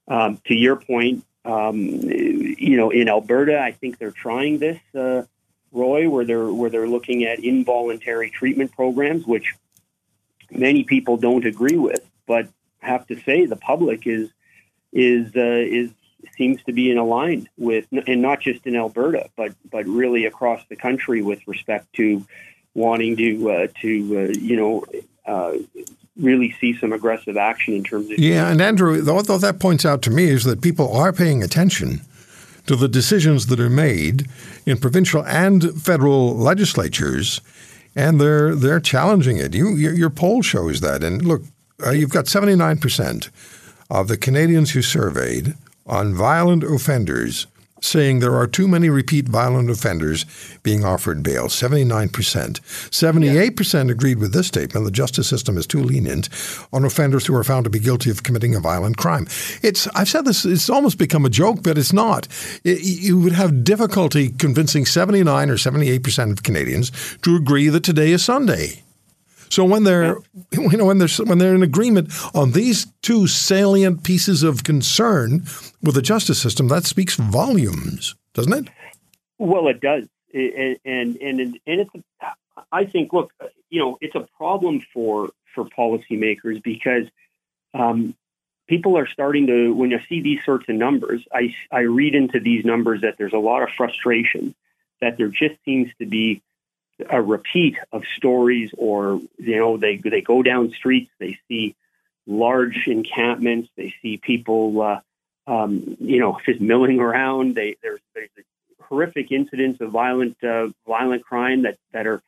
Um, to your point, um, you know in Alberta, I think they're trying this. Roy, where they're where they're looking at involuntary treatment programs, which many people don't agree with, but have to say the public is is uh, is seems to be in aligned with, and not just in Alberta, but but really across the country with respect to wanting to uh, to uh, you know uh, really see some aggressive action in terms of Yeah, and Andrew, what that points out to me is that people are paying attention to the decisions that are made in provincial and federal legislatures, and they're they're challenging it. You your, poll shows that, and look, uh, you've got seventy nine percent of the Canadians who surveyed on violent offenders saying there are too many repeat violent offenders being offered bail 79%. 78% agreed with this statement the justice system is too lenient on offenders who are found to be guilty of committing a violent crime. It's I've said this it's almost become a joke but it's not. It, you would have difficulty convincing 79 or 78% of Canadians to agree that today is Sunday. So when they're you know when they're when they're in agreement on these two salient pieces of concern with the justice system, that speaks volumes, doesn't it? Well, it does, and and and, and it's. I think, look, you know, it's a problem for for policymakers because um, people are starting to. When you see these sorts of numbers, I I read into these numbers that there's a lot of frustration that there just seems to be a repeat of stories or you know they they go down streets they see large encampments they see people uh, um, you know just milling around they there's there's horrific incidents of violent uh, violent crime that that are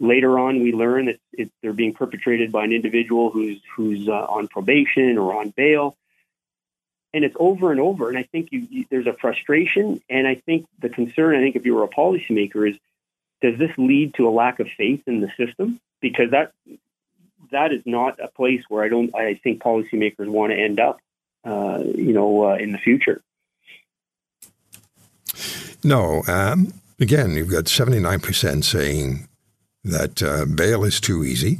Later on, we learn that it, they're being perpetrated by an individual who's who's uh, on probation or on bail, and it's over and over. And I think you, you, there's a frustration, and I think the concern. I think if you were a policymaker, is does this lead to a lack of faith in the system? Because that that is not a place where I don't. I think policymakers want to end up. Uh, you know, uh, in the future. No. Um, again, you've got 79% saying that uh, bail is too easy.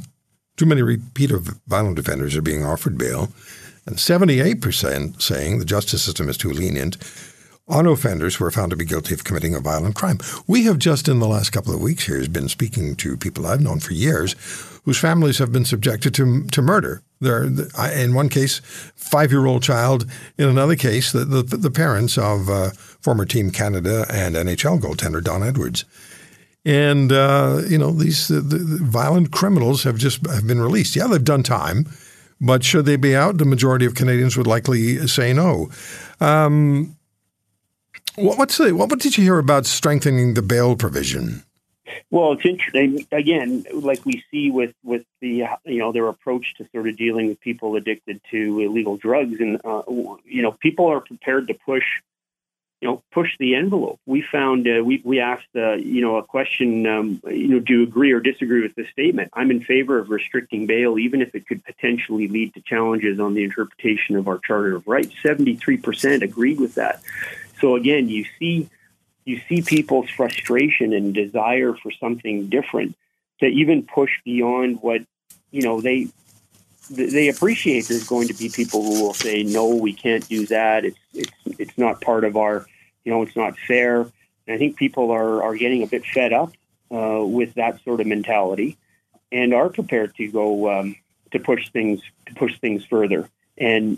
Too many repeat of violent offenders are being offered bail. And 78% saying the justice system is too lenient on offenders who are found to be guilty of committing a violent crime. We have just in the last couple of weeks here been speaking to people I've known for years whose families have been subjected to, to murder. There, in one case, five-year-old child. In another case, the the, the parents of uh, former Team Canada and NHL goaltender Don Edwards. And uh, you know these the, the violent criminals have just have been released. Yeah, they've done time, but should they be out? The majority of Canadians would likely say no. Um, what's the, what did you hear about strengthening the bail provision? Well, it's interesting. Again, like we see with with the you know their approach to sort of dealing with people addicted to illegal drugs, and uh, you know people are prepared to push you know push the envelope. We found uh, we we asked uh, you know a question. Um, you know, do you agree or disagree with this statement? I'm in favor of restricting bail, even if it could potentially lead to challenges on the interpretation of our Charter of Rights. Seventy three percent agreed with that. So again, you see you see people's frustration and desire for something different to even push beyond what you know they they appreciate there's going to be people who will say no we can't do that. It's it's it's not part of our you know it's not fair. And i think people are are getting a bit fed up uh, with that sort of mentality and are prepared to go um, to push things to push things further. And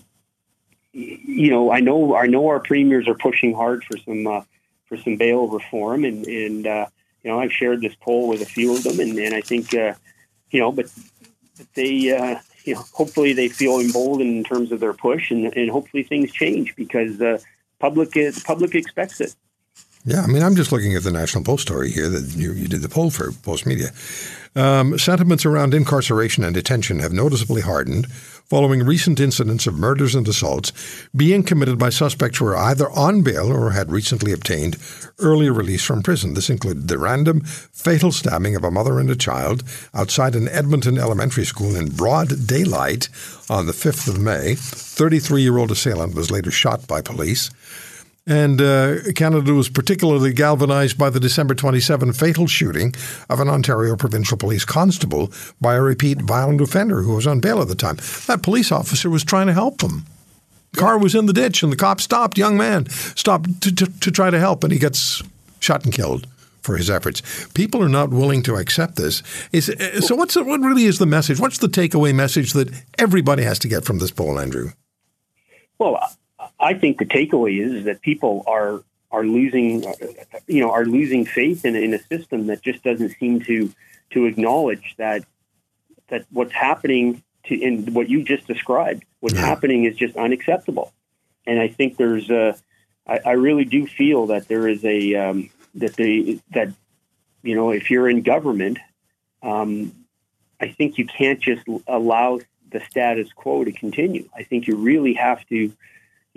you know i know i know our premiers are pushing hard for some uh, for some bail reform, and and uh, you know I've shared this poll with a few of them, and, and I think uh, you know, but, but they uh, you know hopefully they feel emboldened in terms of their push, and, and hopefully things change because the public the public expects it. Yeah, I mean, I'm just looking at the National Post story here that you, you did the poll for Postmedia. Um, sentiments around incarceration and detention have noticeably hardened following recent incidents of murders and assaults being committed by suspects who were either on bail or had recently obtained early release from prison. This included the random, fatal stabbing of a mother and a child outside an Edmonton elementary school in broad daylight on the 5th of May. 33 year old assailant was later shot by police. And uh, Canada was particularly galvanized by the December 27 fatal shooting of an Ontario Provincial Police constable by a repeat violent offender who was on bail at the time. That police officer was trying to help him. Car was in the ditch, and the cop stopped. Young man stopped to, to, to try to help, and he gets shot and killed for his efforts. People are not willing to accept this. Is, so, what's what really is the message? What's the takeaway message that everybody has to get from this poll, Andrew? Well, I think the takeaway is, that people are are losing, you know, are losing faith in, in a system that just doesn't seem to to acknowledge that that what's happening to in what you just described, what's yeah. happening is just unacceptable. And I think there's a, I, I really do feel that there is a um, that the that you know if you're in government, um, I think you can't just allow the status quo to continue. I think you really have to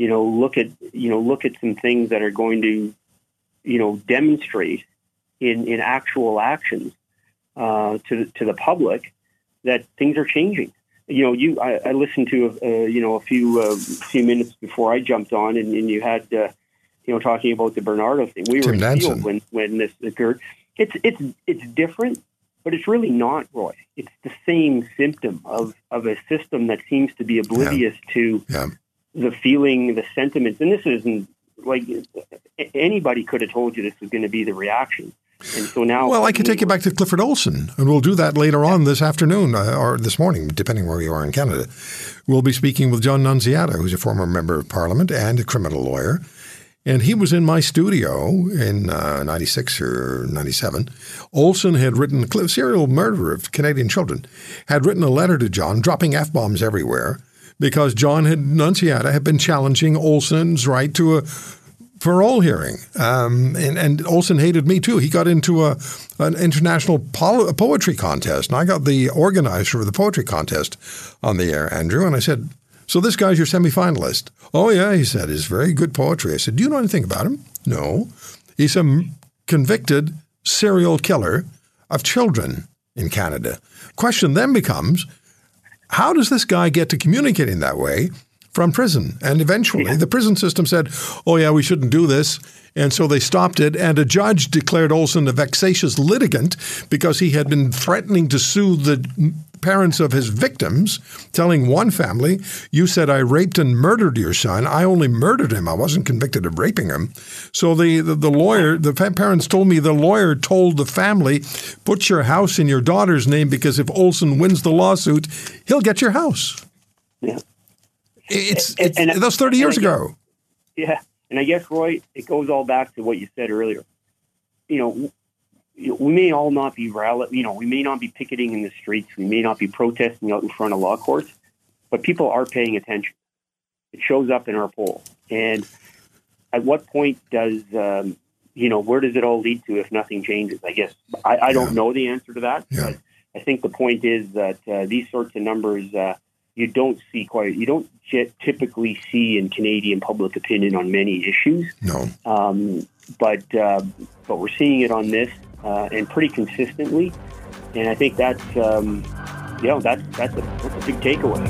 you know, look at you know look at some things that are going to, you know, demonstrate in in actual actions uh, to to the public that things are changing. You know, you I, I listened to uh, you know a few uh, few minutes before I jumped on, and, and you had uh, you know talking about the Bernardo thing. We were in the field when when this occurred. It's it's it's different, but it's really not, Roy. It's the same symptom of of a system that seems to be oblivious yeah. to yeah the feeling, the sentiments, and this isn't like anybody could have told you this was going to be the reaction. And so now, well, I could take you back to Clifford Olson, and we'll do that later on this afternoon uh, or this morning, depending where you are in Canada. We'll be speaking with John Nunziata, who's a former member of Parliament and a criminal lawyer. And he was in my studio in uh, 96 or 97. Olson had written, serial murderer of Canadian children, had written a letter to John, dropping F bombs everywhere, because John had Nunziata had been challenging Olson's right to a parole hearing, um, and, and Olson hated me too. He got into a an international poetry contest, and I got the organizer of the poetry contest on the air, Andrew, and I said, "So this guy's your semifinalist?" Oh yeah, he said, "He's very good poetry." I said, "Do you know anything about him?" No, he's a convicted serial killer of children in Canada. Question then becomes, how does this guy get to communicating that way? from prison. And eventually, yeah. the prison system said, oh, yeah, we shouldn't do this. And so they stopped it. And a judge declared Olson a vexatious litigant because he had been threatening to sue the parents of his victims, telling one family, You said I raped and murdered your son. I only murdered him. I wasn't convicted of raping him. So the, the, the lawyer, the parents told me the lawyer told the family, Put your house in your daughter's name because if Olson wins the lawsuit, he'll get your house. Yeah. It's, it's and, and, that's 30 years guess, ago. Yeah. And I guess, Roy, it goes all back to what you said earlier. You know, we may all not be rally, you know, we may not be picketing in the streets, we may not be protesting out in front of law courts, but people are paying attention. It shows up in our poll. And at what point does, um, you know, where does it all lead to if nothing changes? I guess I, I don't know the answer to that. Yeah. But I think the point is that uh, these sorts of numbers, uh, you don't see quite, you don't typically see in Canadian public opinion on many issues. No. Um, but uh, but we're seeing it on this uh, and pretty consistently, and I think that's um, you know that's that's a, that's a big takeaway.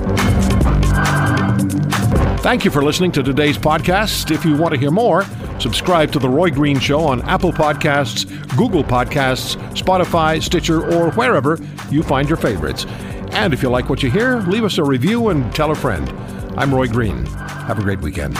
Thank you for listening to today's podcast. If you want to hear more, subscribe to The Roy Green Show on Apple Podcasts, Google Podcasts, Spotify, Stitcher, or wherever you find your favorites. And if you like what you hear, leave us a review and tell a friend. I'm Roy Green. Have a great weekend.